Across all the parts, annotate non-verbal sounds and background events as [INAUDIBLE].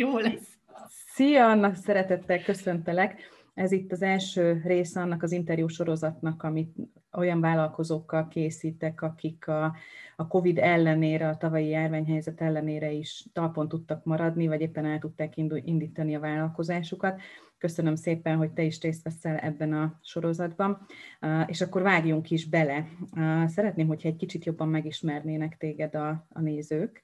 Jó lesz. Szia, Anna, szeretettel köszöntelek. Ez itt az első része annak az interjú sorozatnak, amit olyan vállalkozókkal készítek, akik a, a COVID ellenére, a tavalyi járványhelyzet ellenére is talpon tudtak maradni, vagy éppen el tudták indítani a vállalkozásukat. Köszönöm szépen, hogy te is részt veszel ebben a sorozatban. És akkor vágjunk is bele. Szeretném, hogyha egy kicsit jobban megismernének téged a, a nézők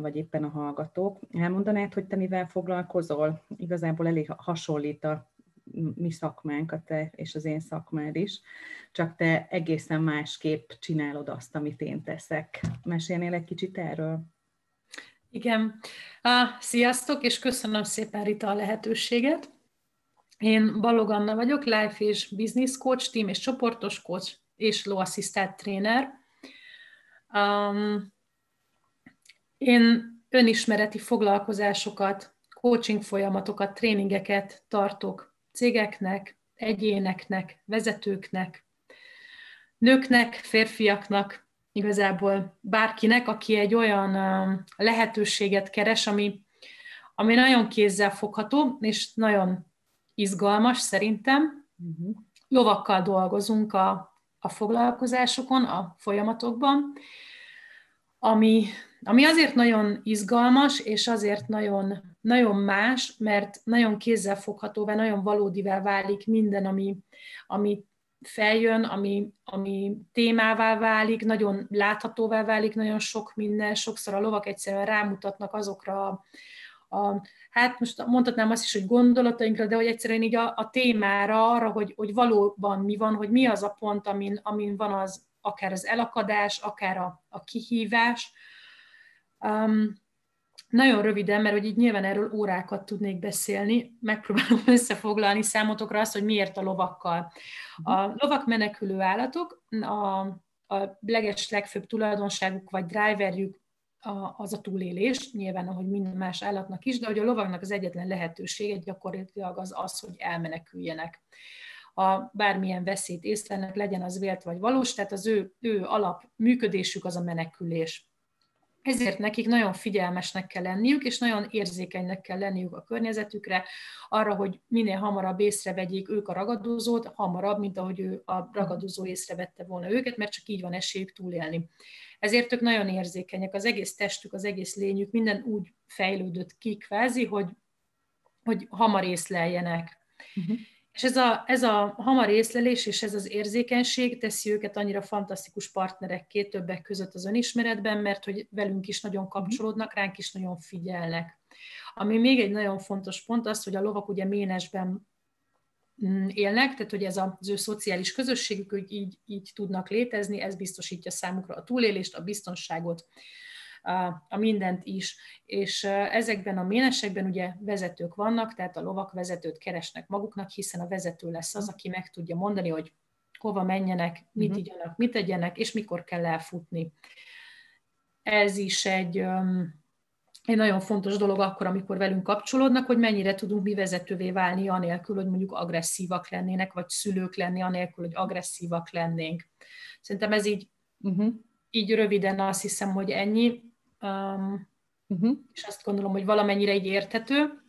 vagy éppen a hallgatók. Elmondanád, hogy te mivel foglalkozol? Igazából elég hasonlít a mi szakmánk, a te és az én szakmád is, csak te egészen másképp csinálod azt, amit én teszek. Mesélnél egy kicsit erről? Igen. Sziasztok, és köszönöm szépen Rita a lehetőséget. Én Balog Anna vagyok, Life és Business Coach, team és csoportos coach és low assistant trainer. Um, én önismereti foglalkozásokat, coaching folyamatokat, tréningeket tartok cégeknek, egyéneknek, vezetőknek, nőknek, férfiaknak, igazából bárkinek, aki egy olyan lehetőséget keres, ami, ami nagyon kézzelfogható, és nagyon izgalmas szerintem. Uh-huh. Lovakkal dolgozunk a, a foglalkozásokon, a folyamatokban, ami, ami azért nagyon izgalmas, és azért nagyon, nagyon más, mert nagyon kézzelfoghatóvá, nagyon valódivá válik minden, ami, ami feljön, ami, ami témává válik, nagyon láthatóvá válik, nagyon sok minden, sokszor a lovak egyszerűen rámutatnak azokra a, a hát most mondhatnám azt is, hogy gondolatainkra, de hogy egyszerűen így a, a témára, arra, hogy, hogy valóban mi van, hogy mi az a pont, amin, amin van az, akár az elakadás, akár a, a kihívás. Um, nagyon röviden, mert hogy így nyilván erről órákat tudnék beszélni, megpróbálom [LAUGHS] összefoglalni számotokra azt, hogy miért a lovakkal. A lovak menekülő állatok, a, a leges legfőbb tulajdonságuk vagy driverjük az a túlélés, nyilván, ahogy minden más állatnak is, de hogy a lovagnak az egyetlen lehetősége gyakorlatilag az az, hogy elmeneküljenek a bármilyen veszélyt észlelnek, legyen az vélt vagy valós, tehát az ő, ő alap működésük az a menekülés. Ezért nekik nagyon figyelmesnek kell lenniük, és nagyon érzékenynek kell lenniük a környezetükre, arra, hogy minél hamarabb észrevegyék ők a ragadozót, hamarabb, mint ahogy ő a ragadozó észrevette volna őket, mert csak így van esélyük túlélni. Ezért ők nagyon érzékenyek, az egész testük, az egész lényük, minden úgy fejlődött ki kvázi, hogy, hogy hamar észleljenek. Uh-huh. És ez a, ez a hamar észlelés és ez az érzékenység teszi őket annyira fantasztikus partnerekké többek között az önismeretben, mert hogy velünk is nagyon kapcsolódnak, ránk is nagyon figyelnek. Ami még egy nagyon fontos pont az, hogy a lovak ugye ménesben mm, élnek, tehát hogy ez az ő szociális közösségük, hogy így, így tudnak létezni, ez biztosítja számukra a túlélést, a biztonságot, a mindent is. És ezekben a ménesekben ugye vezetők vannak, tehát a lovak vezetőt keresnek maguknak, hiszen a vezető lesz az, aki meg tudja mondani, hogy hova menjenek, mit igyanak, mit tegyenek, és mikor kell elfutni. Ez is egy, egy nagyon fontos dolog akkor, amikor velünk kapcsolódnak, hogy mennyire tudunk mi vezetővé válni, anélkül, hogy mondjuk agresszívak lennének, vagy szülők lenni, anélkül, hogy agresszívak lennénk. Szerintem ez így, uh-huh. így röviden azt hiszem, hogy ennyi. Um, uh-huh. És azt gondolom, hogy valamennyire így érthető.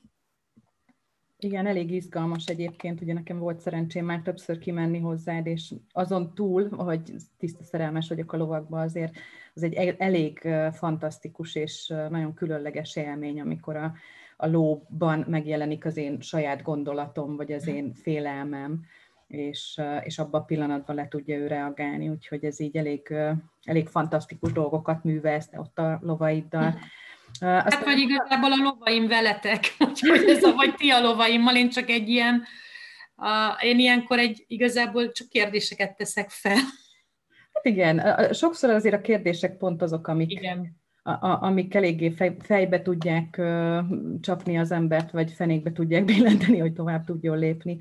Igen, elég izgalmas egyébként, ugye nekem volt szerencsém már többször kimenni hozzád, és azon túl, hogy tiszta szerelmes vagyok a lovakba, azért az egy elég fantasztikus és nagyon különleges élmény, amikor a, a lóban megjelenik az én saját gondolatom, vagy az én félelmem, és, és abban a pillanatban le tudja ő reagálni, úgyhogy ez így elég, elég fantasztikus dolgokat művelsz ott a lovaiddal. Hm. Hát, Aztán... vagy igazából a lovaim veletek, [LAUGHS] úgyhogy ez a, vagy ti a lovaimmal, én csak egy ilyen, uh, én ilyenkor egy, igazából csak kérdéseket teszek fel. Hát igen, sokszor azért a kérdések pont azok, amik, igen. A, a, amik eléggé fej, fejbe tudják uh, csapni az embert, vagy fenékbe tudják billenteni, hogy tovább tudjon lépni.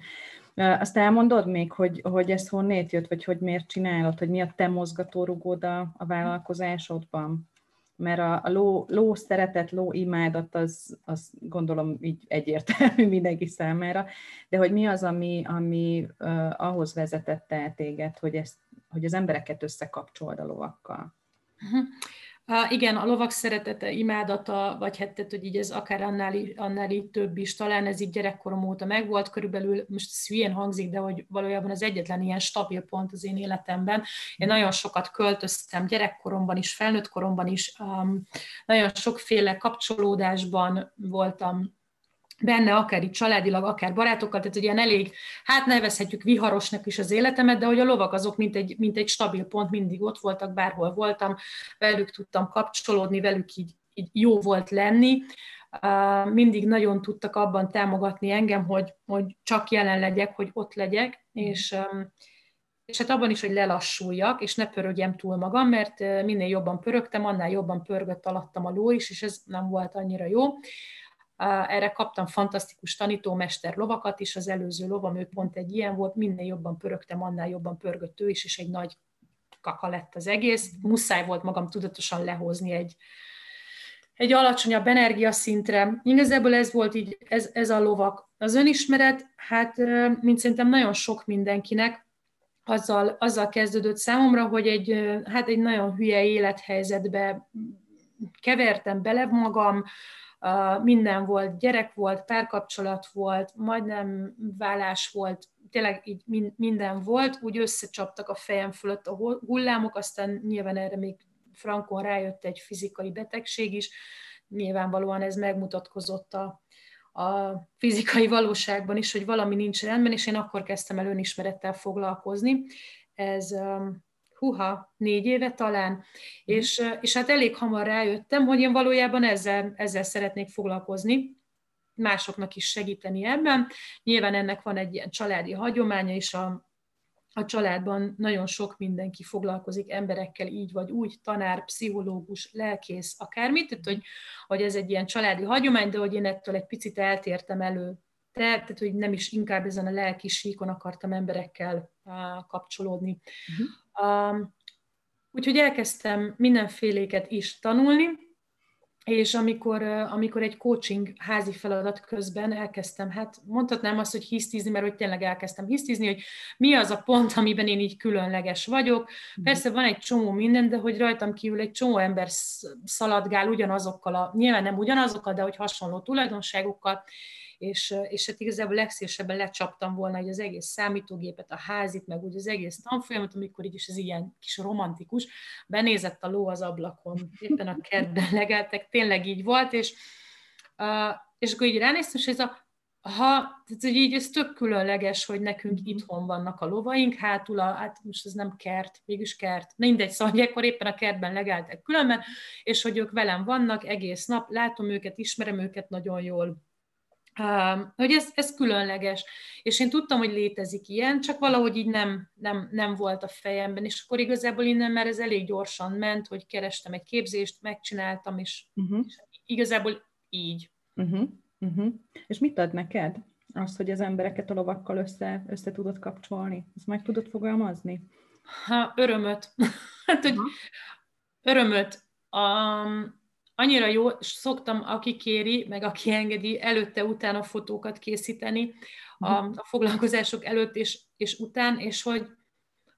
Azt elmondod még, hogy, hogy ez honnét jött, vagy hogy miért csinálod, hogy mi a te mozgatórugód a, a vállalkozásodban? Mert a, a ló, ló szeretet, ló imádat, az, az gondolom így egyértelmű [LAUGHS] mindenki számára, de hogy mi az, ami, ami uh, ahhoz vezetett el téged, hogy, ezt, hogy az embereket összekapcsolod a lovakkal? Uh, igen, a lovak szeretete, imádata, vagy hát hogy így ez akár annál, annál így több is, talán ez így gyerekkorom óta megvolt, körülbelül, most ez hülyén hangzik, de hogy valójában az egyetlen ilyen stabil pont az én életemben. Én nagyon sokat költöztem gyerekkoromban is, felnőtt koromban is, um, nagyon sokféle kapcsolódásban voltam benne, akár itt családilag, akár barátokkal, tehát ugye ilyen elég, hát nevezhetjük viharosnak is az életemet, de hogy a lovak azok mint egy, mint egy stabil pont, mindig ott voltak, bárhol voltam, velük tudtam kapcsolódni, velük így, így jó volt lenni, mindig nagyon tudtak abban támogatni engem, hogy, hogy csak jelen legyek, hogy ott legyek, és, és hát abban is, hogy lelassuljak, és ne pörögjem túl magam, mert minél jobban pörögtem, annál jobban pörgött alattam a ló is, és ez nem volt annyira jó. Erre kaptam fantasztikus tanítómester lovakat is, az előző lovam, ő pont egy ilyen volt, minél jobban pörögtem, annál jobban pörgött ő is, és egy nagy kaka lett az egész. Muszáj volt magam tudatosan lehozni egy, egy alacsonyabb energiaszintre. Igazából ez volt így, ez, ez a lovak. Az önismeret, hát mint szerintem nagyon sok mindenkinek, azzal, azzal kezdődött számomra, hogy egy, hát egy nagyon hülye élethelyzetbe kevertem bele magam, minden volt, gyerek volt, párkapcsolat volt, majdnem vállás volt, tényleg így minden volt, úgy összecsaptak a fejem fölött a hullámok, aztán nyilván erre még frankon rájött egy fizikai betegség is, nyilvánvalóan ez megmutatkozott a, a fizikai valóságban is, hogy valami nincs rendben, és én akkor kezdtem el önismerettel foglalkozni. Ez huha, négy éve talán, mhm. és, és hát elég hamar rájöttem, hogy én valójában ezzel, ezzel szeretnék foglalkozni, másoknak is segíteni ebben. Nyilván ennek van egy ilyen családi hagyománya is, a, a családban nagyon sok mindenki foglalkozik emberekkel így vagy úgy, tanár, pszichológus, lelkész, akármit, tehát hogy, hogy ez egy ilyen családi hagyomány, de hogy én ettől egy picit eltértem elő te, tehát hogy nem is inkább ezen a lelki síkon akartam emberekkel uh, kapcsolódni. Uh-huh. Um, úgyhogy elkezdtem mindenféléket is tanulni, és amikor, amikor egy coaching házi feladat közben elkezdtem, hát mondhatnám azt, hogy hisztizni, mert hogy tényleg elkezdtem hisztizni, hogy mi az a pont, amiben én így különleges vagyok. Mhm. Persze van egy csomó minden, de hogy rajtam kívül egy csomó ember szaladgál ugyanazokkal, a, nyilván nem ugyanazokkal, de hogy hasonló tulajdonságokkal, és, és hát igazából legszívesebben lecsaptam volna hogy az egész számítógépet, a házit, meg úgy az egész tanfolyamat, amikor így is ez ilyen kis romantikus, benézett a ló az ablakon, éppen a kertben [LAUGHS] legeltek, tényleg így volt, és, és akkor így ránéztem, és ez a ha, tehát hogy így ez tök különleges, hogy nekünk mhm. itthon vannak a lovaink, hátul a, hát most ez nem kert, mégis kert, mindegy, szóval akkor éppen a kertben legeltek különben, és hogy ők velem vannak egész nap, látom őket, ismerem őket nagyon jól, hogy ez, ez különleges. És én tudtam, hogy létezik ilyen, csak valahogy így nem, nem, nem volt a fejemben, és akkor igazából innen már ez elég gyorsan ment, hogy kerestem egy képzést, megcsináltam, és, uh-huh. és igazából így. Uh-huh. Uh-huh. És mit ad neked? Az, hogy az embereket a lovakkal össze, össze tudod kapcsolni? Ezt meg tudod fogalmazni? Ha, örömöt. [LAUGHS] hát, hogy örömöt. Um, annyira jó, és szoktam, aki kéri, meg aki engedi, előtte-utána fotókat készíteni a, mhm. a foglalkozások előtt és, és után, és hogy,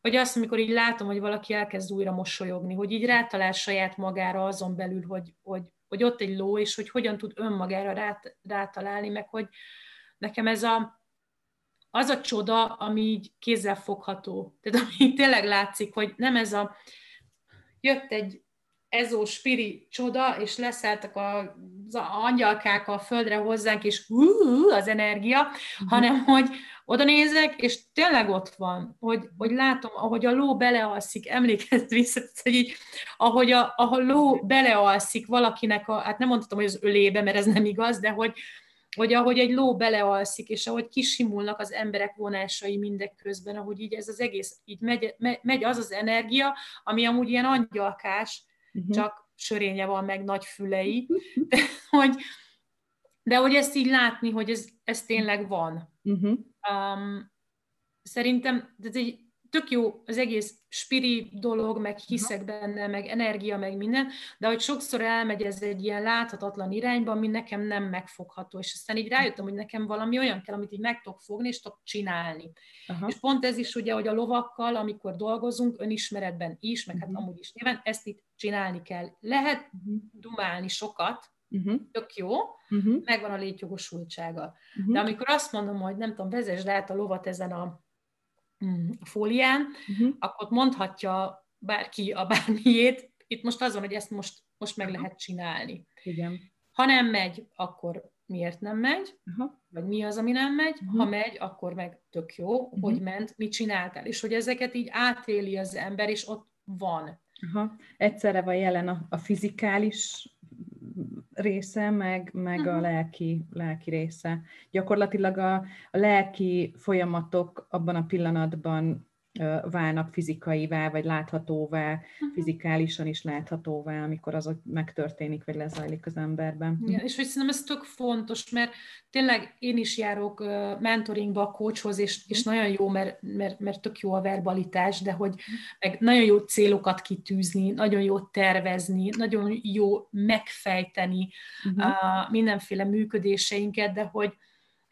hogy azt, amikor így látom, hogy valaki elkezd újra mosolyogni, hogy így rátalál saját magára azon belül, hogy, hogy, hogy ott egy ló, és hogy hogyan tud önmagára rát, rátalálni, meg hogy nekem ez a, az a csoda, ami így kézzel fogható. Tehát ami tényleg látszik, hogy nem ez a jött egy ezó spiri csoda, és leszálltak a, az angyalkák a földre hozzánk, és hú, az energia, uh-huh. hanem hogy oda nézek, és tényleg ott van, hogy, hogy látom, ahogy a ló belealszik, emlékezz vissza, hogy így, ahogy a, a ló belealszik valakinek, a, hát nem mondhatom, hogy az ölébe, mert ez nem igaz, de hogy, hogy ahogy egy ló belealszik, és ahogy kisimulnak az emberek vonásai mindeközben, ahogy így ez az egész, így megy, megy az az energia, ami amúgy ilyen angyalkás, uh-huh. csak sörénye van, meg nagy fülei, de [LAUGHS] hogy, de hogy ezt így látni, hogy ez, ez tényleg van. Uh-huh. Um, szerintem ez egy tök jó az egész spiri dolog, meg hiszek benne, meg energia, meg minden, de hogy sokszor elmegy ez egy ilyen láthatatlan irányba, ami nekem nem megfogható, és aztán így rájöttem, hogy nekem valami olyan kell, amit így meg tudok fogni, és tudok csinálni. Aha. És pont ez is ugye, hogy a lovakkal, amikor dolgozunk, önismeretben is, meg hát uh-huh. amúgy is nyilván, ezt itt csinálni kell. Lehet uh-huh. dumálni sokat, uh-huh. tök jó, uh-huh. megvan a létjogosultsága. Uh-huh. De amikor azt mondom, hogy nem tudom, vezesd át a lovat ezen a a fólián, uh-huh. akkor mondhatja bárki a bármiét. Itt most az van, hogy ezt most, most meg lehet csinálni. Igen. Ha nem megy, akkor miért nem megy, uh-huh. vagy mi az, ami nem megy, uh-huh. ha megy, akkor meg tök jó, uh-huh. hogy ment, mit csináltál, és hogy ezeket így átéli az ember, és ott van. Aha. Egyszerre van jelen a, a fizikális része, meg, meg uh-huh. a lelki, lelki része. Gyakorlatilag a, a lelki folyamatok abban a pillanatban válnak fizikaivá, vagy láthatóvá, fizikálisan is láthatóvá, amikor az megtörténik, vagy lezajlik az emberben. Ja, és hogy szerintem ez tök fontos, mert tényleg én is járok mentoringba a coachhoz, és, és uh-huh. nagyon jó, mert, mert, mert tök jó a verbalitás, de hogy meg nagyon jó célokat kitűzni, nagyon jó tervezni, nagyon jó megfejteni uh-huh. a mindenféle működéseinket, de hogy,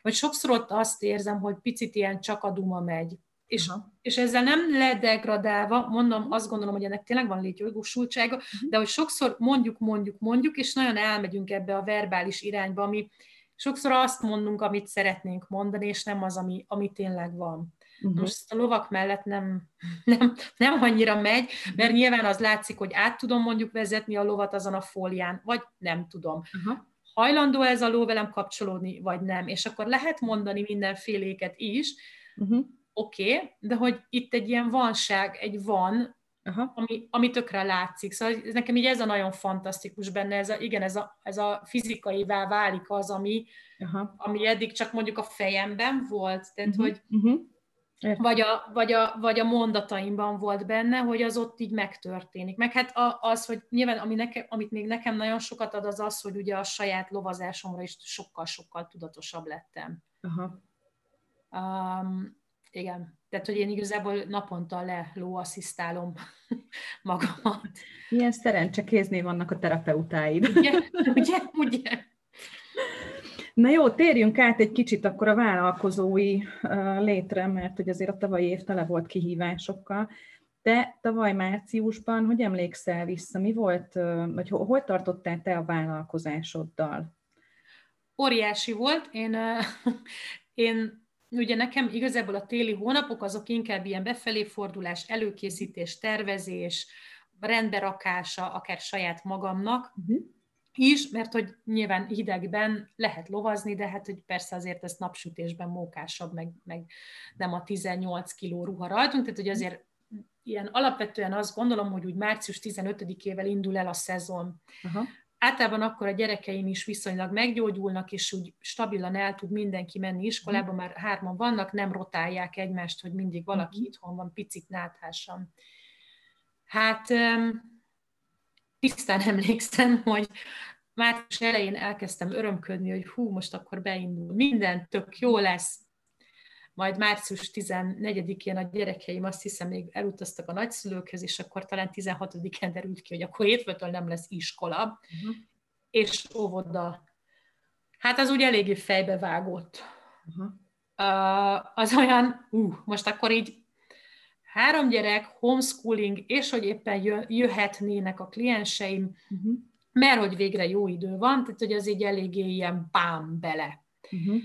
hogy sokszor ott azt érzem, hogy picit ilyen csak a duma megy és, és ezzel nem ledegradálva, mondom, azt gondolom, hogy ennek tényleg van létjogosultsága, uh-huh. de hogy sokszor mondjuk, mondjuk, mondjuk, és nagyon elmegyünk ebbe a verbális irányba, ami sokszor azt mondunk, amit szeretnénk mondani, és nem az, ami, ami tényleg van. Uh-huh. Most a lovak mellett nem, [LAUGHS] nem, nem annyira megy, mert nyilván az látszik, hogy át tudom mondjuk vezetni a lovat azon a fólián, vagy nem tudom. Uh-huh. Hajlandó ez a ló velem kapcsolódni, vagy nem. És akkor lehet mondani mindenféléket is, uh-huh oké, okay, de hogy itt egy ilyen vanság, egy van, Aha. Ami, ami tökre látszik. Szóval ez nekem így ez a nagyon fantasztikus benne, ez a, igen, ez a, ez a fizikaivá válik az, ami, Aha. ami eddig csak mondjuk a fejemben volt, tehát uh-huh. hogy uh-huh. Vagy a, vagy, a, vagy a mondataimban volt benne, hogy az ott így megtörténik. Meg hát az, hogy nyilván ami neke, amit még nekem nagyon sokat ad, az az, hogy ugye a saját lovazásomra is sokkal-sokkal tudatosabb lettem. Aha. Um, igen. Tehát, hogy én igazából naponta le lóasszisztálom [LAUGHS] magamat. Milyen szerencse kéznél vannak a terapeutáid. Ugye? Ugye? Ugye? Na jó, térjünk át egy kicsit akkor a vállalkozói létre, mert hogy azért a tavalyi év tele volt kihívásokkal. De tavaly márciusban, hogy emlékszel vissza, mi volt, vagy hol tartottál te a vállalkozásoddal? Óriási volt. Én, [LAUGHS] én Ugye nekem igazából a téli hónapok azok inkább ilyen befelé fordulás, előkészítés, tervezés, rendberakása, akár saját magamnak, uh-huh. is, mert hogy nyilván hidegben lehet lovazni, de hát hogy persze azért ez napsütésben mókásabb, meg, meg nem a 18 kiló ruha rajtunk, tehát hogy azért ilyen alapvetően azt gondolom, hogy úgy március 15-ével indul el a szezon. Uh-huh általában akkor a gyerekeim is viszonylag meggyógyulnak, és úgy stabilan el tud mindenki menni iskolába, már hárman vannak, nem rotálják egymást, hogy mindig valaki uh-huh. itthon van, picit náthásan. Hát tisztán [LAUGHS] emlékszem, hogy március elején elkezdtem örömködni, hogy hú, most akkor beindul, minden tök jó lesz, majd március 14-én a gyerekeim azt hiszem még elutaztak a nagyszülőkhez, és akkor talán 16-án derült ki, hogy akkor hétfőtől nem lesz iskola, uh-huh. és óvoda. Hát az úgy eléggé fejbe vágott. Uh-huh. Uh, az olyan, uh, most akkor így három gyerek, homeschooling, és hogy éppen jöhetnének a klienseim, uh-huh. mert hogy végre jó idő van, tehát hogy az így eléggé ilyen bám bele. Uh-huh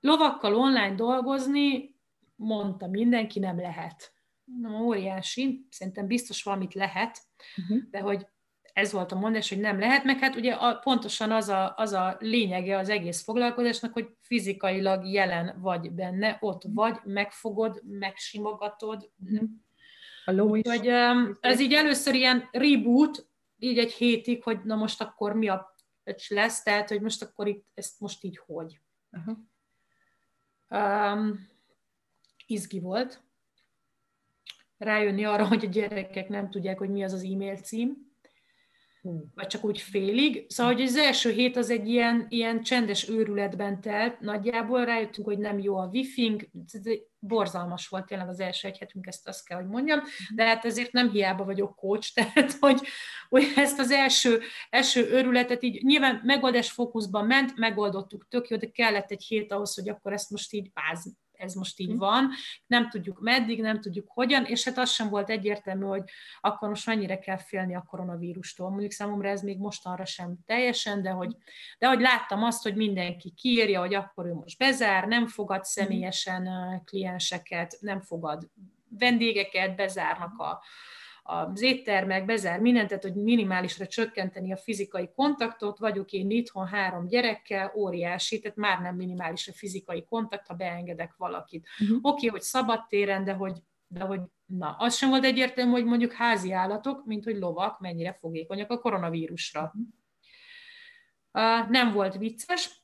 lovakkal online dolgozni, mondta mindenki, nem lehet. Na, óriási, szerintem biztos valamit lehet, uh-huh. de hogy ez volt a mondás, hogy nem lehet, meg hát ugye a, pontosan az a, az a lényege az egész foglalkozásnak, hogy fizikailag jelen vagy benne, ott mhm. vagy, megfogod, megsimogatod. Uh-huh. A ló is. Hogy, um, ez így először ilyen reboot, így egy hétig, hogy na most akkor mi a lesz, tehát hogy most akkor itt ezt most így hogy. Uh-huh. Um, izgi volt. Rájönni arra, hogy a gyerekek nem tudják, hogy mi az az e-mail cím, vagy csak úgy félig. Szóval, hogy az első hét az egy ilyen, ilyen csendes őrületben telt, nagyjából rájöttünk, hogy nem jó a wifi borzalmas volt tényleg az első egy hetünk, ezt azt kell, hogy mondjam, de hát ezért nem hiába vagyok coach, [LAUGHS] tehát hogy, hogy ezt az első, első örületet így nyilván megoldás fókuszban ment, megoldottuk tök jó, de kellett egy hét ahhoz, hogy akkor ezt most így báz, ez most így hm. van, nem tudjuk meddig, nem tudjuk hogyan, és hát az sem volt egyértelmű, hogy akkor most mennyire kell félni a koronavírustól. Mondjuk számomra ez még mostanra sem teljesen, de hogy, de hogy láttam azt, hogy mindenki kiírja, hogy akkor ő most bezár, nem fogad hm. személyesen klienseket, nem fogad vendégeket, bezárnak a, az éttermek, bezár mindent, tehát hogy minimálisra csökkenteni a fizikai kontaktot, vagyok én itthon három gyerekkel, óriási, tehát már nem minimális a fizikai kontakt, ha beengedek valakit. Uh-huh. Oké, okay, hogy szabad téren, de hogy, de hogy na, az sem volt egyértelmű, hogy mondjuk házi állatok, mint hogy lovak, mennyire fogékonyak a koronavírusra. Uh-huh. Uh, nem volt vicces,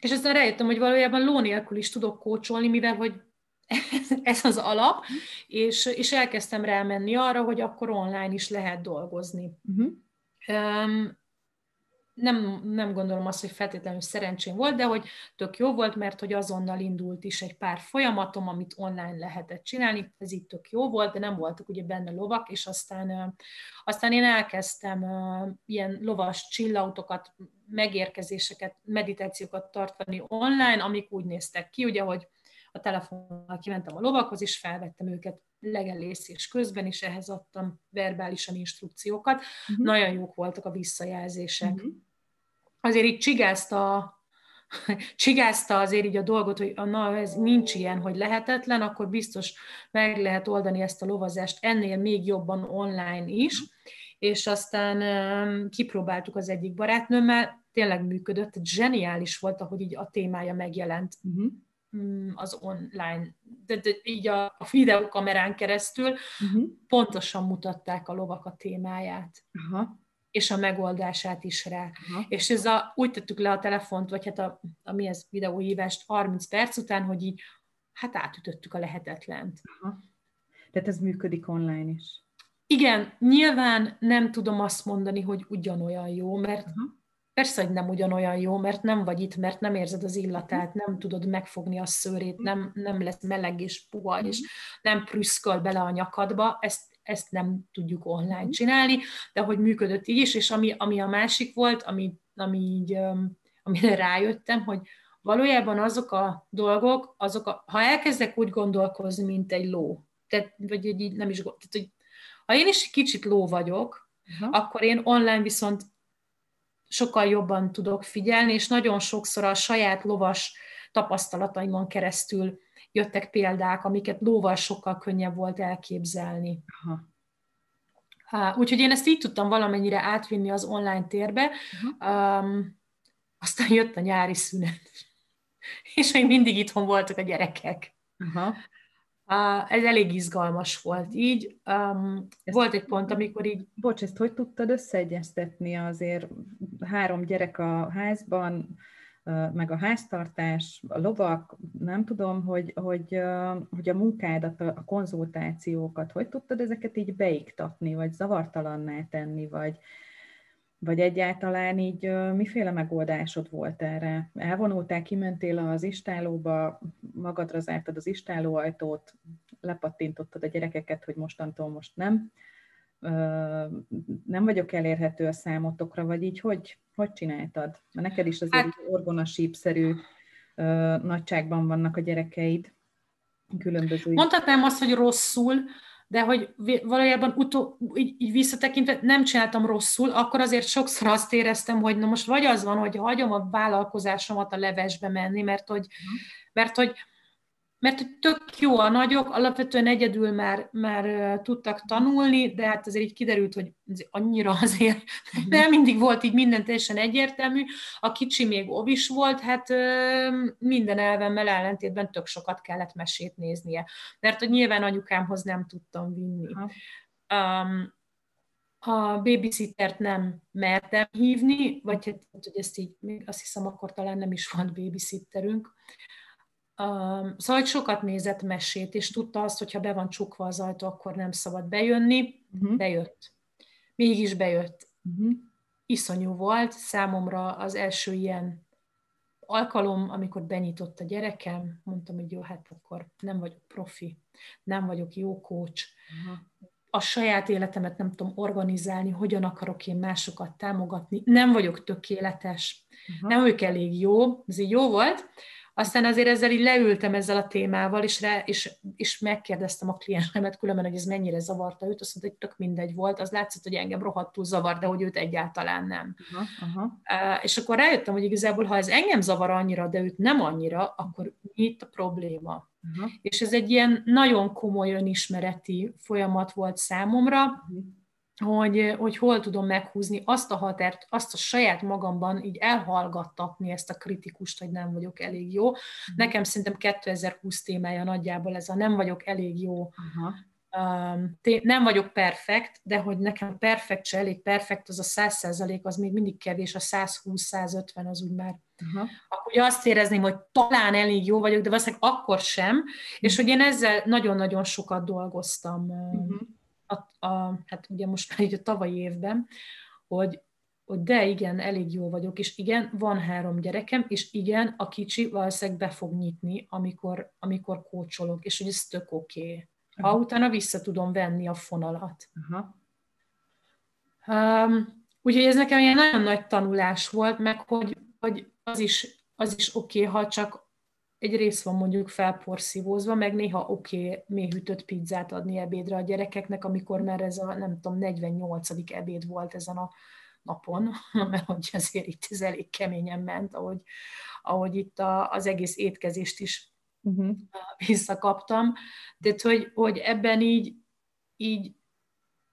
és aztán rájöttem, hogy valójában ló nélkül is tudok kócsolni, mivel hogy [LAUGHS] ez az alap, és, és elkezdtem rámenni arra, hogy akkor online is lehet dolgozni. Uh-huh. Um, nem, nem gondolom azt, hogy feltétlenül szerencsém volt, de hogy tök jó volt, mert hogy azonnal indult is egy pár folyamatom, amit online lehetett csinálni, ez itt tök jó volt, de nem voltak ugye benne lovak, és aztán, aztán én elkezdtem ilyen lovas csillautokat, megérkezéseket, meditációkat tartani online, amik úgy néztek ki, ugye, hogy a telefonnal kimentem a lovakhoz, és felvettem őket legelészés közben, és ehhez adtam verbálisan instrukciókat. Uh-huh. Nagyon jók voltak a visszajelzések. Uh-huh. Azért így csigázta [LAUGHS] csigázta azért így a dolgot, hogy na, ez nincs ilyen, hogy lehetetlen, akkor biztos meg lehet oldani ezt a lovazást ennél még jobban online is, és aztán kipróbáltuk az egyik barátnőmmel, tényleg működött, zseniális volt, ahogy így a témája megjelent. Uh-huh. Mm, az online, de, de így a, a videokamerán keresztül uh-huh. pontosan mutatták a lovak a témáját. Aha. és a megoldását is rá. Aha. És ez a, úgy tettük le a telefont, vagy hát a, a mi ez videóhívást 30 perc után, hogy így hát átütöttük a lehetetlent. Aha. Tehát ez működik online is. Igen, nyilván nem tudom azt mondani, hogy ugyanolyan jó, mert Aha. Persze, hogy nem ugyanolyan jó, mert nem vagy itt, mert nem érzed az illatát, nem tudod megfogni a szőrét, nem, nem lesz meleg és puha, és nem prüszköl bele a nyakadba, ezt, ezt nem tudjuk online csinálni, de hogy működött így is, és ami, ami a másik volt, ami, ami így, amire rájöttem, hogy valójában azok a dolgok, azok a, ha elkezdek úgy gondolkozni, mint egy ló, tehát, vagy így nem is, tehát, hogy ha én is egy kicsit ló vagyok, uh-huh. akkor én online viszont sokkal jobban tudok figyelni, és nagyon sokszor a saját lovas tapasztalataimon keresztül jöttek példák, amiket lóval sokkal könnyebb volt elképzelni. Aha. Úgyhogy én ezt így tudtam valamennyire átvinni az online térbe. Um, aztán jött a nyári szünet, [LAUGHS] és még mindig itthon voltak a gyerekek. Aha. Ez elég izgalmas volt így. Um, volt egy pont, amikor így... Bocs, ezt hogy tudtad összeegyeztetni azért három gyerek a házban, meg a háztartás, a lovak, nem tudom, hogy, hogy, hogy a munkádat, a konzultációkat, hogy tudtad ezeket így beiktatni, vagy zavartalanná tenni, vagy, vagy egyáltalán így miféle megoldásod volt erre? Elvonultál, kimentél az istálóba, magadra zártad az istálóajtót, lepattintottad a gyerekeket, hogy mostantól most nem, nem vagyok elérhető a számotokra, vagy így hogy, hogy csináltad? Mert neked is azért hát, orgonasípszerű nagyságban vannak a gyerekeid, különböző. Mondhatnám azt, hogy rosszul, de hogy valójában utó, így, így visszatekintve nem csináltam rosszul, akkor azért sokszor azt éreztem, hogy na most vagy az van, hogy hagyom a vállalkozásomat a levesbe menni, mert hogy, mert hogy mert tök jó a nagyok, alapvetően egyedül már, már tudtak tanulni, de hát azért így kiderült, hogy annyira [LAUGHS] azért mhm. nem mindig volt így minden teljesen egyértelmű. A kicsi még ovis volt, hát minden elvemmel ellentétben tök sokat kellett mesét néznie, mert hogy nyilván anyukámhoz nem tudtam vinni. Um, a babysittert nem mertem hívni, vagy hát, hogy ezt így, még azt hiszem, akkor talán nem is volt babysitterünk, szóval hogy sokat nézett mesét, és tudta azt, hogy ha be van csukva az ajtó, akkor nem szabad bejönni. Uh-huh. Bejött. Mégis bejött. Uh-huh. Iszonyú volt számomra az első ilyen alkalom, amikor benyitott a gyerekem, mondtam, hogy jó, hát akkor nem vagyok profi, nem vagyok jó coach, uh-huh. a saját életemet nem tudom organizálni, hogyan akarok én másokat támogatni, nem vagyok tökéletes, uh-huh. nem vagyok elég jó, ez így jó volt, aztán azért ezzel így leültem ezzel a témával, és, rá, és, és megkérdeztem a kliensemet különben, hogy ez mennyire zavarta őt, azt mondta, hogy tök mindegy volt, az látszott, hogy engem rohadtul zavar, de hogy őt egyáltalán nem. Uh-huh, uh-huh. Uh, és akkor rájöttem, hogy igazából, ha ez engem zavar annyira, de őt nem annyira, akkor mi itt a probléma? Uh-huh. És ez egy ilyen nagyon komoly önismereti folyamat volt számomra, uh-huh hogy, hogy hol tudom meghúzni azt a határt, azt a saját magamban így elhallgattatni ezt a kritikust, hogy nem vagyok elég jó. Mhm. Nekem szerintem 2020 témája nagyjából ez a nem vagyok elég jó. Aha. Um, nem vagyok perfekt, de hogy nekem perfekt se elég perfekt, az a 100 százalék, az még mindig kevés, a 120-150 az úgy már. Uh-huh. Akkor ugye azt érezném, hogy talán elég jó vagyok, de valószínűleg akkor sem, és mhm. hogy én ezzel nagyon-nagyon sokat dolgoztam. Uh-huh a, a, hát ugye most már így a tavalyi évben, hogy, hogy de igen, elég jó vagyok, és igen, van három gyerekem, és igen, a kicsi valószínűleg be fog nyitni, amikor, amikor kócsolok, és hogy ez tök oké. Okay. Ha utána vissza tudom venni a fonalat. Uh-huh. Um, úgyhogy ez nekem ilyen nagyon nagy tanulás volt, meg hogy, hogy az is, az is oké, okay, ha csak egy rész van mondjuk felporszívózva, meg néha oké okay, méhütött pizzát adni ebédre a gyerekeknek, amikor már ez a, nem tudom, 48. ebéd volt ezen a napon, [LAUGHS] mert hogy azért itt ez elég keményen ment, ahogy, ahogy itt a, az egész étkezést is uh-huh. visszakaptam. Tehát, hogy, hogy ebben így, így,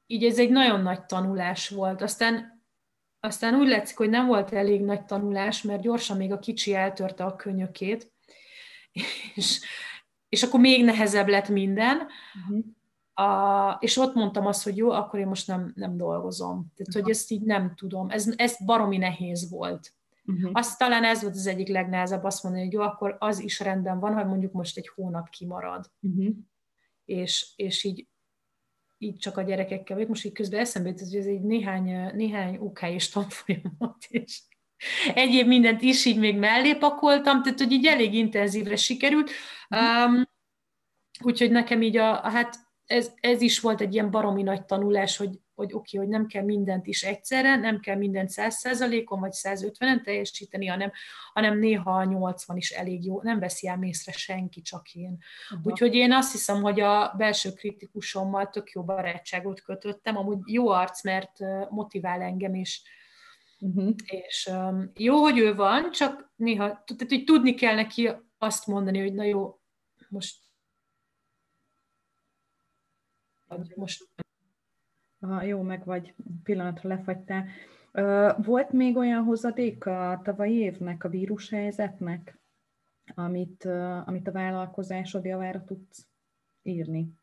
így ez egy nagyon nagy tanulás volt. Aztán aztán úgy látszik, hogy nem volt elég nagy tanulás, mert gyorsan még a kicsi eltörte a könyökét, és, és akkor még nehezebb lett minden. Uh-huh. A, és ott mondtam azt, hogy jó, akkor én most nem, nem dolgozom. Tehát, hogy ezt így nem tudom. Ez, ez baromi nehéz volt. Uh-huh. Azt talán ez volt az egyik legnehezebb, azt mondani, hogy jó, akkor az is rendben van, hogy mondjuk most egy hónap kimarad. Uh-huh. És, és így, így csak a gyerekekkel vagyok. Most így közben eszembe jut, hogy ez egy néhány, néhány UK és tanfolyamat, és egyéb mindent is így még mellé pakoltam, tehát hogy így elég intenzívre sikerült. Um, úgyhogy nekem így a, a hát ez, ez is volt egy ilyen baromi nagy tanulás, hogy, hogy oké, okay, hogy nem kell mindent is egyszerre, nem kell mindent 100%-on vagy 150-en teljesíteni, hanem, hanem néha a 80 is elég jó, nem veszi el észre senki, csak én. Uh-huh. Úgyhogy én azt hiszem, hogy a belső kritikusommal tök jó barátságot kötöttem, amúgy jó arc, mert motivál engem, és, Uh-huh. És um, jó, hogy ő van, csak néha, tehát hogy tudni kell neki azt mondani, hogy na jó, most most Aha, jó, meg vagy pillanatra lefagytál. Volt még olyan hozadék a tavalyi évnek, a vírushelyzetnek, amit, amit a vállalkozásod javára tudsz írni?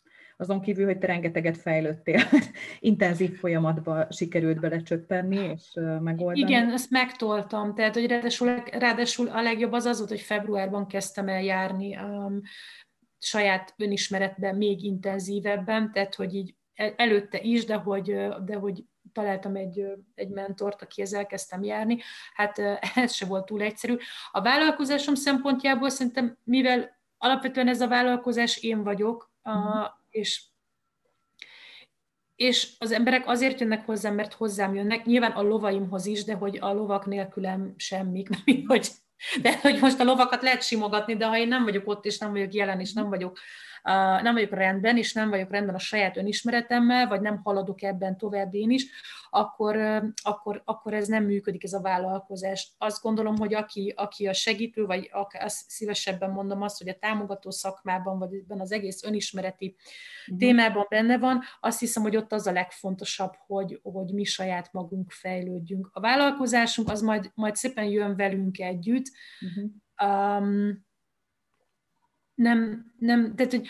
Azon kívül, hogy te rengeteget fejlődtél, [LAUGHS] intenzív folyamatba sikerült belecsöppenni és megoldani. Igen, ezt megtoltam, tehát hogy ráadásul, ráadásul a legjobb az az volt, hogy februárban kezdtem el járni um, saját önismeretben még intenzívebben, tehát hogy így előtte is, de hogy, de hogy találtam egy, egy mentort, akihez elkezdtem járni, hát [LAUGHS] ez se volt túl egyszerű. A vállalkozásom szempontjából szerintem, mivel alapvetően ez a vállalkozás én vagyok, mhm és és az emberek azért jönnek hozzám, mert hozzám jönnek, nyilván a lovaimhoz is, de hogy a lovak nélkülem semmik, [LAUGHS] nem hogy, de hogy most a lovakat lehet simogatni, de ha én nem vagyok ott, és nem vagyok jelen, és nem vagyok nem vagyok rendben, és nem vagyok rendben a saját önismeretemmel, vagy nem haladok ebben tovább én is, akkor, akkor, akkor ez nem működik, ez a vállalkozás. Azt gondolom, hogy aki, aki a segítő, vagy akár szívesebben mondom azt, hogy a támogató szakmában, vagy ebben az egész önismereti uh-huh. témában benne van, azt hiszem, hogy ott az a legfontosabb, hogy, hogy mi saját magunk fejlődjünk. A vállalkozásunk az majd, majd szépen jön velünk együtt, uh-huh. um, nem, nem, tehát hogy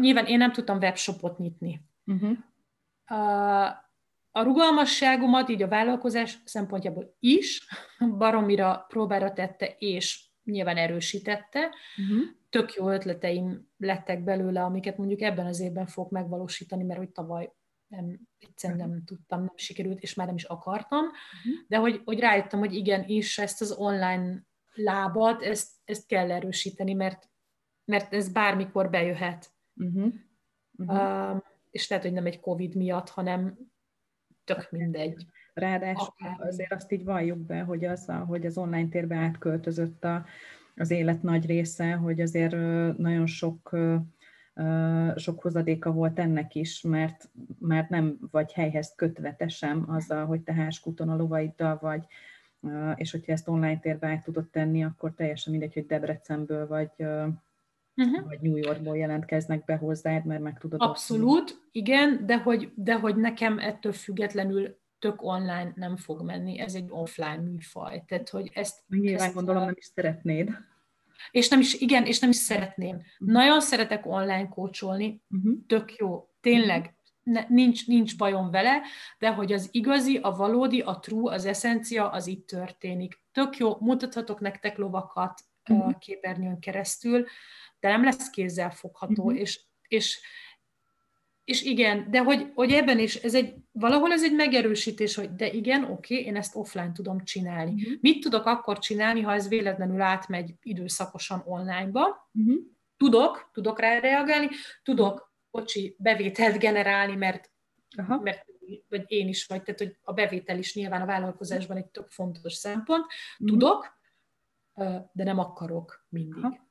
nyilván én nem tudtam webshopot nyitni. Uh-huh. A, a rugalmasságomat így a vállalkozás szempontjából is baromira próbára tette, és nyilván erősítette. Uh-huh. Tök jó ötleteim lettek belőle, amiket mondjuk ebben az évben fog megvalósítani, mert hogy tavaly nem, egyszerűen nem tudtam, nem sikerült, és már nem is akartam, uh-huh. de hogy, hogy rájöttem, hogy igen, és ezt az online lábad, ezt, ezt kell erősíteni, mert, mert ez bármikor bejöhet. Uh-huh. Uh-huh. Uh, és lehet, hogy nem egy Covid miatt, hanem tök mindegy. Ráadásul Akár. azért azt így valljuk be, hogy az, hogy az online térbe átköltözött a, az élet nagy része, hogy azért nagyon sok sok hozadéka volt ennek is, mert, mert nem vagy helyhez kötve te sem azzal, hogy te háskuton a lovaiddal vagy, és hogyha ezt online térbe át tudod tenni, akkor teljesen mindegy, hogy Debrecenből vagy, uh-huh. vagy New Yorkból jelentkeznek be hozzád, mert meg tudod Abszolút, adni. igen, de hogy, de hogy nekem ettől függetlenül tök online nem fog menni, ez egy offline műfaj. Tehát, hogy ezt... Nyilván ezt, gondolom nem is szeretnéd. És nem is, igen, és nem is szeretném. Uh-huh. Nagyon szeretek online kócsolni, uh-huh. tök jó, tényleg, ne, nincs, nincs bajom vele, de hogy az igazi, a valódi, a true, az eszencia, az itt történik. Tök jó, mutathatok nektek lovakat uh-huh. képernyőn keresztül, de nem lesz kézzel fogható, uh-huh. és, és és igen, de hogy, hogy ebben is, ez egy, valahol ez egy megerősítés, hogy de igen, oké, én ezt offline tudom csinálni. Uh-huh. Mit tudok akkor csinálni, ha ez véletlenül átmegy időszakosan online-ba? Uh-huh. Tudok, tudok rá reagálni, tudok, bocsi, bevételt generálni, mert, Aha. mert vagy én is vagy, tehát hogy a bevétel is nyilván a vállalkozásban egy tök fontos szempont. Uh-huh. Tudok, de nem akarok mindig. Aha.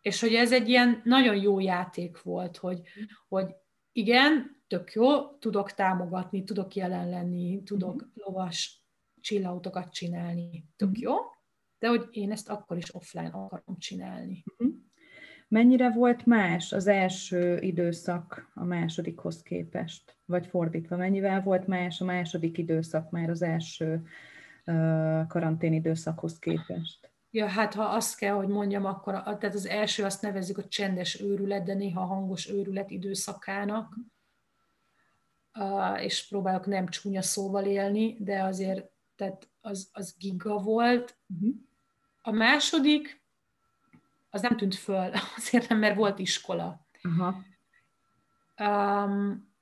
És hogy ez egy ilyen nagyon jó játék volt, hogy, hogy igen, tök jó, tudok támogatni, tudok jelen lenni, tudok uh-huh. lovas csillautokat csinálni, tök uh-huh. jó, de hogy én ezt akkor is offline akarom csinálni. Uh-huh. Mennyire volt más az első időszak a másodikhoz képest? Vagy fordítva, mennyivel volt más a második időszak már az első karantén időszakhoz képest? Ja, hát ha azt kell, hogy mondjam, akkor tehát az első azt nevezzük a csendes őrület, de néha hangos őrület időszakának, és próbálok nem csúnya szóval élni, de azért tehát az, az giga volt. Uh-huh. A második, az nem tűnt föl, [LAUGHS] azért nem, mert volt iskola. Uh-huh. Um,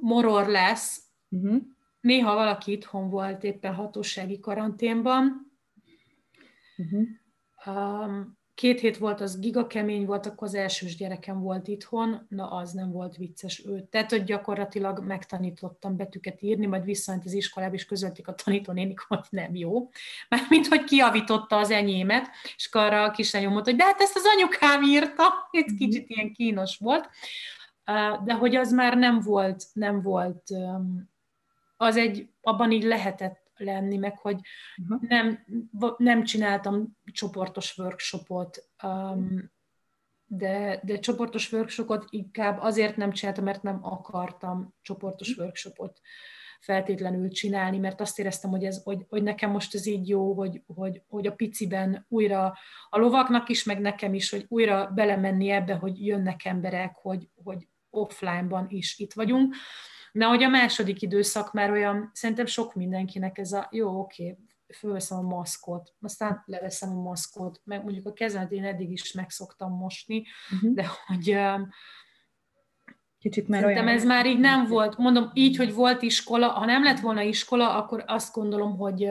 moror lesz. Uh-huh. Néha valaki itthon volt éppen hatósági karanténban, Uh-huh. Um, két hét volt, az giga kemény volt, akkor az elsős gyerekem volt itthon, na az nem volt vicces ő. Tehát, hogy gyakorlatilag megtanítottam betűket írni, majd visszament az iskolába, és közölték a tanítónénik, hogy nem jó. Mármint, hogy kiavította az enyémet, és akkor arra a kislányom mondta, hogy de hát ezt az anyukám írta, egy uh-huh. kicsit ilyen kínos volt. De hogy az már nem volt, nem volt, az egy, abban így lehetett lenni, meg hogy uh-huh. nem, nem csináltam csoportos workshopot, um, de, de csoportos workshopot inkább azért nem csináltam, mert nem akartam csoportos uh-huh. workshopot feltétlenül csinálni, mert azt éreztem, hogy, ez, hogy, hogy nekem most ez így jó, hogy, hogy, hogy a piciben újra a lovaknak is, meg nekem is, hogy újra belemenni ebbe, hogy jönnek emberek, hogy, hogy offline-ban is itt vagyunk. De hogy a második időszak már olyan, szerintem sok mindenkinek ez a, jó, oké, fölveszem a maszkot, aztán leveszem a maszkot, meg mondjuk a kezemet én eddig is megszoktam mosni, uh-huh. de hogy Kicsit már Szerintem olyan... ez már így nem volt. Mondom, így, hogy volt iskola, ha nem lett volna iskola, akkor azt gondolom, hogy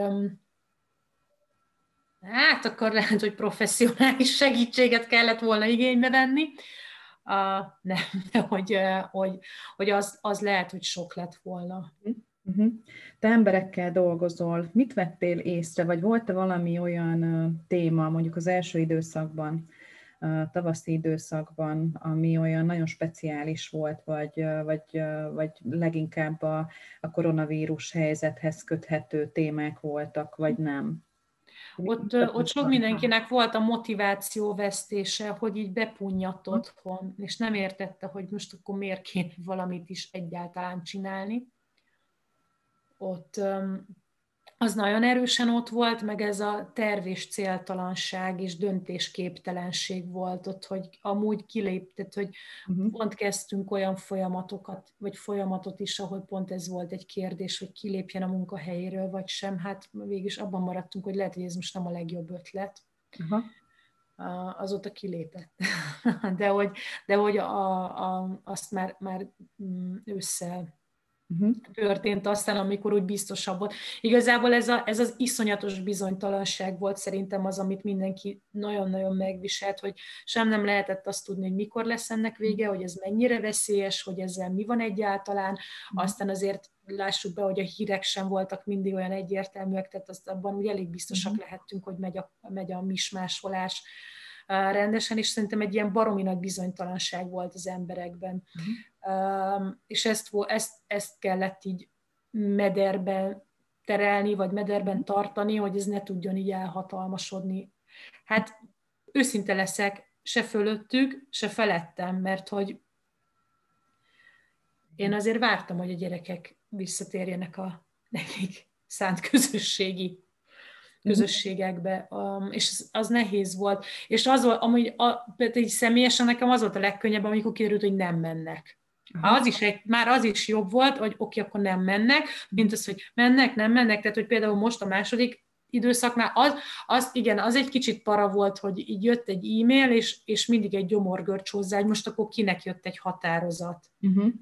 hát akkor lehet, hogy professzionális segítséget kellett volna igénybe venni, Uh, nem, [LAUGHS] de hogy, hogy, hogy az, az lehet, hogy sok lett volna. Uh-huh. Te emberekkel dolgozol, mit vettél észre, vagy volt-e valami olyan uh, téma, mondjuk az első időszakban, uh, tavaszi időszakban, ami olyan nagyon speciális volt, vagy, uh, vagy, vagy leginkább a, a koronavírus helyzethez köthető témák voltak, vagy nem? Ott, ott sok mindenkinek volt a motiváció vesztése, hogy így bepunnyadt otthon, és nem értette, hogy most akkor miért kéne valamit is egyáltalán csinálni. Ott az nagyon erősen ott volt, meg ez a terv és céltalanság és döntésképtelenség volt ott, hogy amúgy kiléptet, hogy uh-huh. pont kezdtünk olyan folyamatokat, vagy folyamatot is, ahol pont ez volt egy kérdés, hogy kilépjen a munkahelyéről, vagy sem. Hát végig abban maradtunk, hogy lehet, hogy ez most nem a legjobb ötlet. Uh-huh azóta kilépett. [LAUGHS] de hogy, de hogy a, a, azt már, már mm, ősszel uh-huh. történt aztán, amikor úgy biztosabb volt. Igazából ez, a, ez az iszonyatos bizonytalanság volt szerintem az, amit mindenki nagyon-nagyon megviselt, hogy sem nem lehetett azt tudni, hogy mikor lesz ennek vége, hogy ez mennyire veszélyes, hogy ezzel mi van egyáltalán, uh-huh. aztán azért lássuk be, hogy a hírek sem voltak mindig olyan egyértelműek, tehát azt abban úgy elég biztosak uh-huh. lehettünk, hogy megy a, megy a mismásolás rendesen, és szerintem egy ilyen baromi nagy bizonytalanság volt az emberekben. Uh-huh. És ezt, ezt, ezt kellett így mederben terelni, vagy mederben tartani, hogy ez ne tudjon így elhatalmasodni. Hát őszinte leszek, se fölöttük, se felettem, mert hogy én azért vártam, hogy a gyerekek visszatérjenek a nekik szánt közösségi közösségekbe, um, és az, az nehéz volt. És az volt, amúgy a, pedig személyesen nekem az volt a legkönnyebb, amikor kiderült, hogy nem mennek. Aha. Az is egy, már az is jobb volt, hogy oké, akkor nem mennek, mint az, hogy mennek, nem mennek, tehát hogy például most a második időszaknál, az, az igen, az egy kicsit para volt, hogy így jött egy e-mail, és, és mindig egy gyomorgörcs hozzá, hogy most akkor kinek jött egy határozat. Uh-huh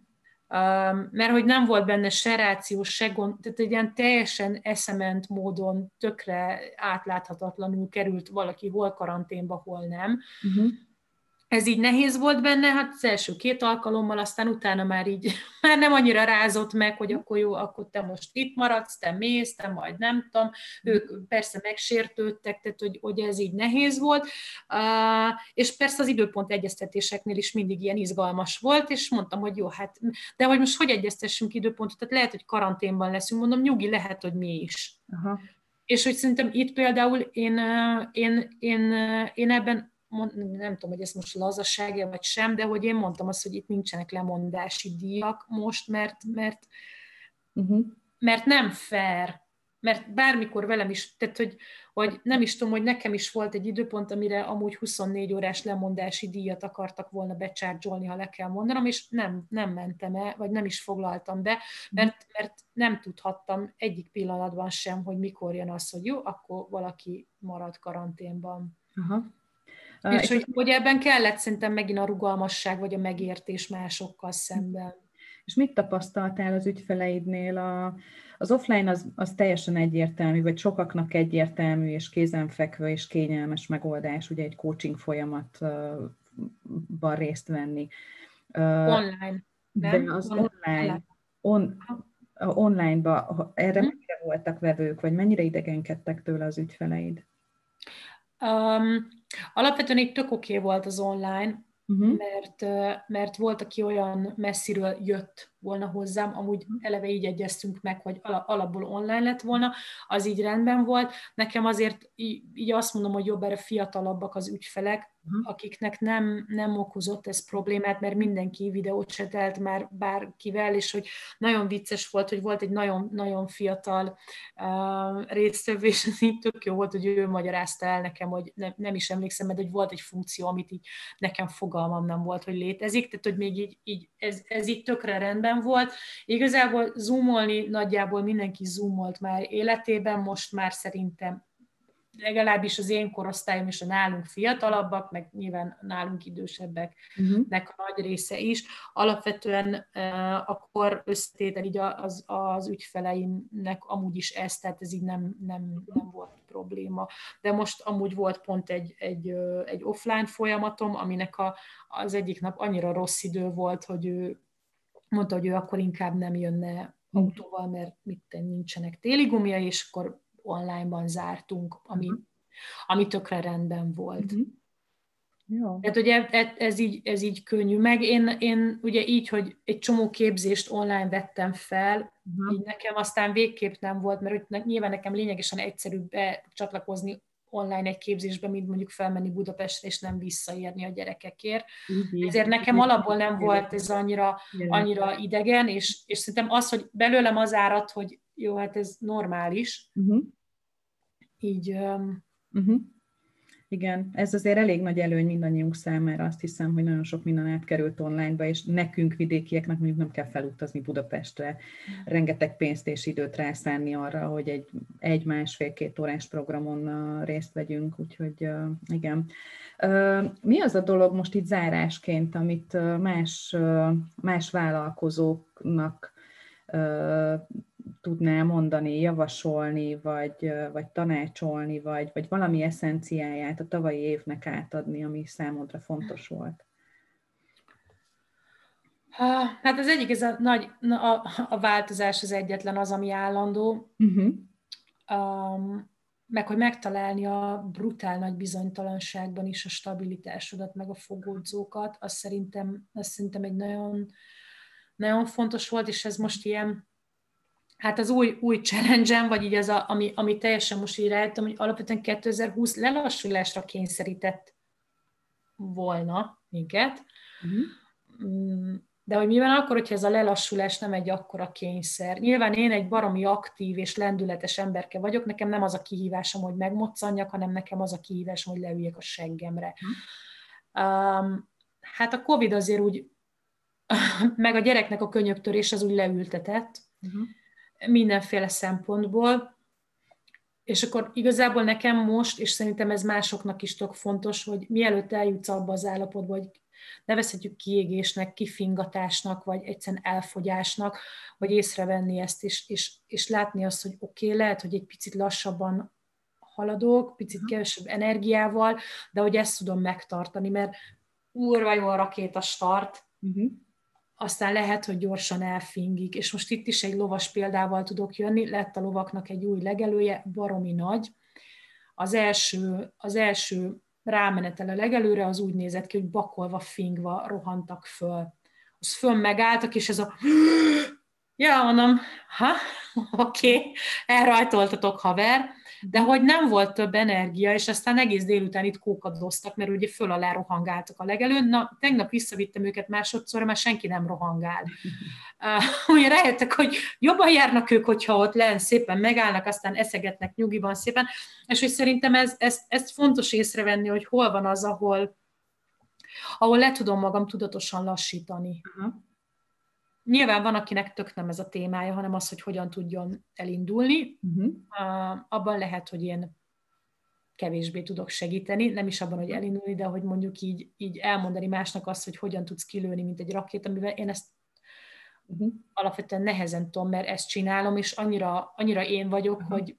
mert hogy nem volt benne se ráció, se gond, tehát egy ilyen teljesen eszement módon tökre átláthatatlanul került valaki hol karanténba, hol nem. Uh-huh ez így nehéz volt benne, hát az első két alkalommal, aztán utána már így, [LAUGHS] már nem annyira rázott meg, hogy akkor jó, akkor te most itt maradsz, te mész, te majd nem tudom. Ők persze megsértődtek, tehát hogy, hogy ez így nehéz volt. Uh, és persze az időpont egyeztetéseknél is mindig ilyen izgalmas volt, és mondtam, hogy jó, hát, de hogy most hogy egyeztessünk időpontot, tehát lehet, hogy karanténban leszünk, mondom, nyugi, lehet, hogy mi is. Aha. És hogy szerintem itt például én, én, én, én ebben nem tudom, hogy ez most lazasága vagy sem, de hogy én mondtam azt, hogy itt nincsenek lemondási díjak most, mert, mert, uh-huh. mert nem fair, mert bármikor velem is, tehát hogy, hogy nem is tudom, hogy nekem is volt egy időpont, amire amúgy 24 órás lemondási díjat akartak volna becsárgyolni, ha le kell mondanom, és nem, nem mentem el, vagy nem is foglaltam be, mert, mert nem tudhattam egyik pillanatban sem, hogy mikor jön az, hogy jó, akkor valaki marad karanténban. Aha. És hogy, hogy ebben kellett szerintem megint a rugalmasság, vagy a megértés másokkal szemben. És mit tapasztaltál az ügyfeleidnél? A, az offline az, az teljesen egyértelmű, vagy sokaknak egyértelmű, és kézenfekvő, és kényelmes megoldás, ugye egy coaching folyamatban részt venni. Online. Nem? De az online, on, online-ba erre hmm. mennyire voltak vevők, vagy mennyire idegenkedtek tőle az ügyfeleid? Um, alapvetően itt tök oké okay volt az online, uh-huh. mert, mert volt, aki olyan messziről jött volna hozzám, amúgy mhm. eleve így egyeztünk meg, hogy alapból online lett volna, az így rendben volt. Nekem azért így, így azt mondom, hogy jobb erre fiatalabbak az ügyfelek, uh-huh. akiknek nem, nem okozott ez problémát, mert mindenki videót csetelt már bárkivel, és hogy nagyon vicces volt, hogy volt egy nagyon, nagyon fiatal uh, résztvevő, és ez így tök jó volt, hogy ő magyarázta el nekem, hogy ne, nem is emlékszem, mert hogy volt egy funkció, amit így nekem fogalmam nem volt, hogy létezik, tehát hogy még így, így ez, ez így tökre rendben volt. Igazából zoomolni nagyjából mindenki zoomolt már életében, most már szerintem legalábbis az én korosztályom és a nálunk fiatalabbak, meg nyilván nálunk idősebbeknek uh-huh. a nagy része is. Alapvetően uh, akkor összetétel így az, az ügyfeleimnek amúgy is ez, tehát ez így nem, nem, nem volt probléma. De most amúgy volt pont egy, egy, egy offline folyamatom, aminek a, az egyik nap annyira rossz idő volt, hogy ő mondta, hogy ő akkor inkább nem jönne autóval, mert mit nincsenek téli gumia, és akkor onlineban zártunk, ami, uh-huh. ami tökre rendben volt. Uh-huh. Jó. Tehát ugye ez, ez, így, ez így könnyű. Meg én, én ugye így, hogy egy csomó képzést online vettem fel, uh-huh. így nekem aztán végképp nem volt, mert hogy nyilván nekem lényegesen egyszerűbb csatlakozni online egy képzésbe, mint mondjuk felmenni Budapestre, és nem visszaérni a gyerekekért. Uh-huh. Ezért nekem alapból nem volt ez annyira, annyira idegen, és, és szerintem az, hogy belőlem az árat, hogy jó, hát ez normális. Uh-huh. Így... Um... Uh-huh. Igen, ez azért elég nagy előny mindannyiunk számára, azt hiszem, hogy nagyon sok minden átkerült onlineba, és nekünk vidékieknek mondjuk nem kell felutazni Budapestre, rengeteg pénzt és időt rászánni arra, hogy egy, egy másfél-két órás programon részt vegyünk, úgyhogy igen. Mi az a dolog most itt zárásként, amit más, más vállalkozóknak tudná mondani, javasolni, vagy, vagy tanácsolni, vagy, vagy valami eszenciáját a tavalyi évnek átadni, ami számodra fontos volt? Hát az egyik, ez a nagy, a, a változás az egyetlen az, ami állandó. Uh-huh. Um, meg hogy megtalálni a brutál nagy bizonytalanságban is a stabilitásodat, meg a fogódzókat, az szerintem, az szerintem egy nagyon, nagyon fontos volt, és ez most ilyen, hát az új, új challenge vagy így az, a, ami, ami teljesen most így rájöttem, hogy alapvetően 2020 lelassulásra kényszerített volna minket. Uh-huh. De hogy mi van akkor, hogyha ez a lelassulás nem egy akkora kényszer? Nyilván én egy baromi aktív és lendületes emberke vagyok, nekem nem az a kihívásom, hogy megmoccanjak, hanem nekem az a kihívásom, hogy leüljek a seggemre. Um, hát a Covid azért úgy, [LAUGHS] meg a gyereknek a könyöktörés az úgy leültetett uh-huh. Mindenféle szempontból, és akkor igazából nekem most, és szerintem ez másoknak is tök fontos, hogy mielőtt eljutsz abba az állapotba, hogy nevezhetjük kiégésnek, kifingatásnak, vagy egyszerűen elfogyásnak, vagy észrevenni ezt, és, és, és látni azt, hogy oké, okay, lehet, hogy egy picit lassabban haladok, picit kevesebb energiával, de hogy ezt tudom megtartani, mert úrva jó a rakéta start, uh-huh. Aztán lehet, hogy gyorsan elfingik, és most itt is egy lovas példával tudok jönni, lett a lovaknak egy új legelője, baromi nagy, az első, az első rámenetel a legelőre, az úgy nézett ki, hogy bakolva, fingva rohantak föl. Az föl megálltak, és ez a ja, mondom, ha, oké, okay, elrajtoltatok haver, de hogy nem volt több energia, és aztán egész délután itt kókadoztak, mert ugye föl alá rohangáltak a legelőn. Na, tegnap visszavittem őket másodszor, mert senki nem rohangál. [LAUGHS] Uh, ugye rájöttek, hogy jobban járnak ők, hogyha ott len szépen megállnak, aztán eszegetnek nyugiban szépen, és hogy szerintem ez, ez, ez fontos észrevenni, hogy hol van az, ahol, ahol le tudom magam tudatosan lassítani. Uh-huh. Nyilván van, akinek tök nem ez a témája, hanem az, hogy hogyan tudjon elindulni. Uh-huh. Uh, abban lehet, hogy én kevésbé tudok segíteni, nem is abban, hogy elindulni, de hogy mondjuk így, így elmondani másnak azt, hogy hogyan tudsz kilőni, mint egy rakét, amivel én ezt uh-huh. alapvetően nehezen tudom, mert ezt csinálom, és annyira, annyira én vagyok, uh-huh. hogy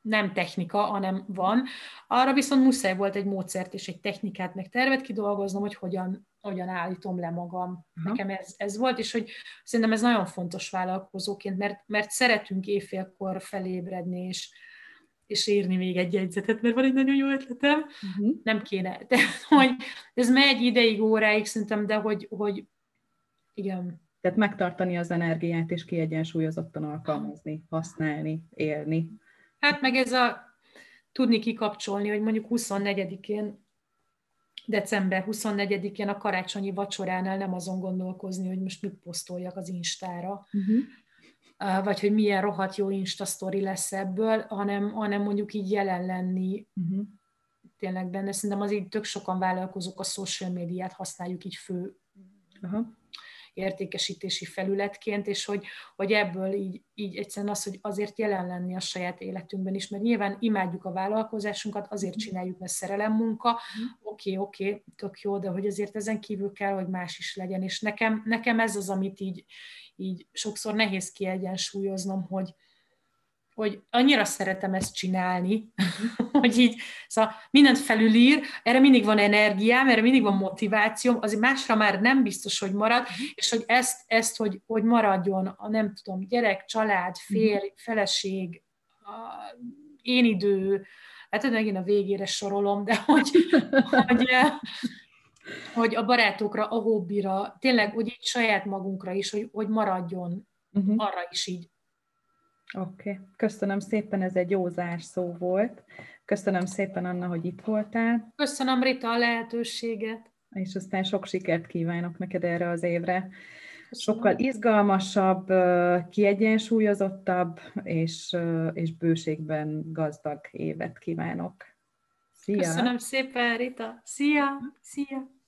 nem technika, hanem van. Arra viszont muszáj volt egy módszert és egy technikát, meg tervet kidolgoznom, hogy hogyan, hogyan állítom le magam. Uh-huh. Nekem ez, ez volt, és hogy szerintem ez nagyon fontos vállalkozóként, mert, mert szeretünk éjfélkor felébredni, és, és írni még egy jegyzetet, mert van egy nagyon jó ötletem. Uh-huh. Nem kéne. De, hogy ez megy ideig, óráig szerintem, de hogy, hogy igen. Tehát megtartani az energiát, és kiegyensúlyozottan alkalmazni, használni, élni. Hát meg ez a tudni kikapcsolni, hogy mondjuk 24-én, december 24-én a karácsonyi vacsoránál nem azon gondolkozni, hogy most mit posztoljak az Instára, uh-huh. vagy hogy milyen rohadt jó Insta sztori lesz ebből, hanem, hanem mondjuk így jelen lenni uh-huh. tényleg benne. Szerintem az így tök sokan vállalkozók a social médiát használjuk így fő uh-huh értékesítési felületként, és hogy, hogy ebből így, így egyszerűen az, hogy azért jelen lenni a saját életünkben is, mert nyilván imádjuk a vállalkozásunkat, azért mhm. csináljuk, mert szerelem munka, mhm. oké, okay, oké, okay, tök jó, de hogy azért ezen kívül kell, hogy más is legyen, és nekem, nekem ez az, amit így, így sokszor nehéz kiegyensúlyoznom, hogy, hogy annyira szeretem ezt csinálni, [LAUGHS] hogy így, szóval mindent felülír, erre mindig van energiám, erre mindig van motivációm, azért másra már nem biztos, hogy marad, uh-huh. és hogy ezt, ezt hogy, hogy maradjon a nem tudom, gyerek, család, férj, uh-huh. feleség, a, én idő, hát megint a végére sorolom, de hogy, [LAUGHS] hogy, hogy a barátokra, a hobbira, tényleg, hogy így saját magunkra is, hogy, hogy maradjon uh-huh. arra is így Oké, okay. köszönöm szépen, ez egy jó zárszó volt. Köszönöm szépen, Anna, hogy itt voltál. Köszönöm, Rita, a lehetőséget. És aztán sok sikert kívánok neked erre az évre. Sokkal izgalmasabb, kiegyensúlyozottabb és, és bőségben gazdag évet kívánok. Szia! Köszönöm szépen, Rita! Szia! Szia!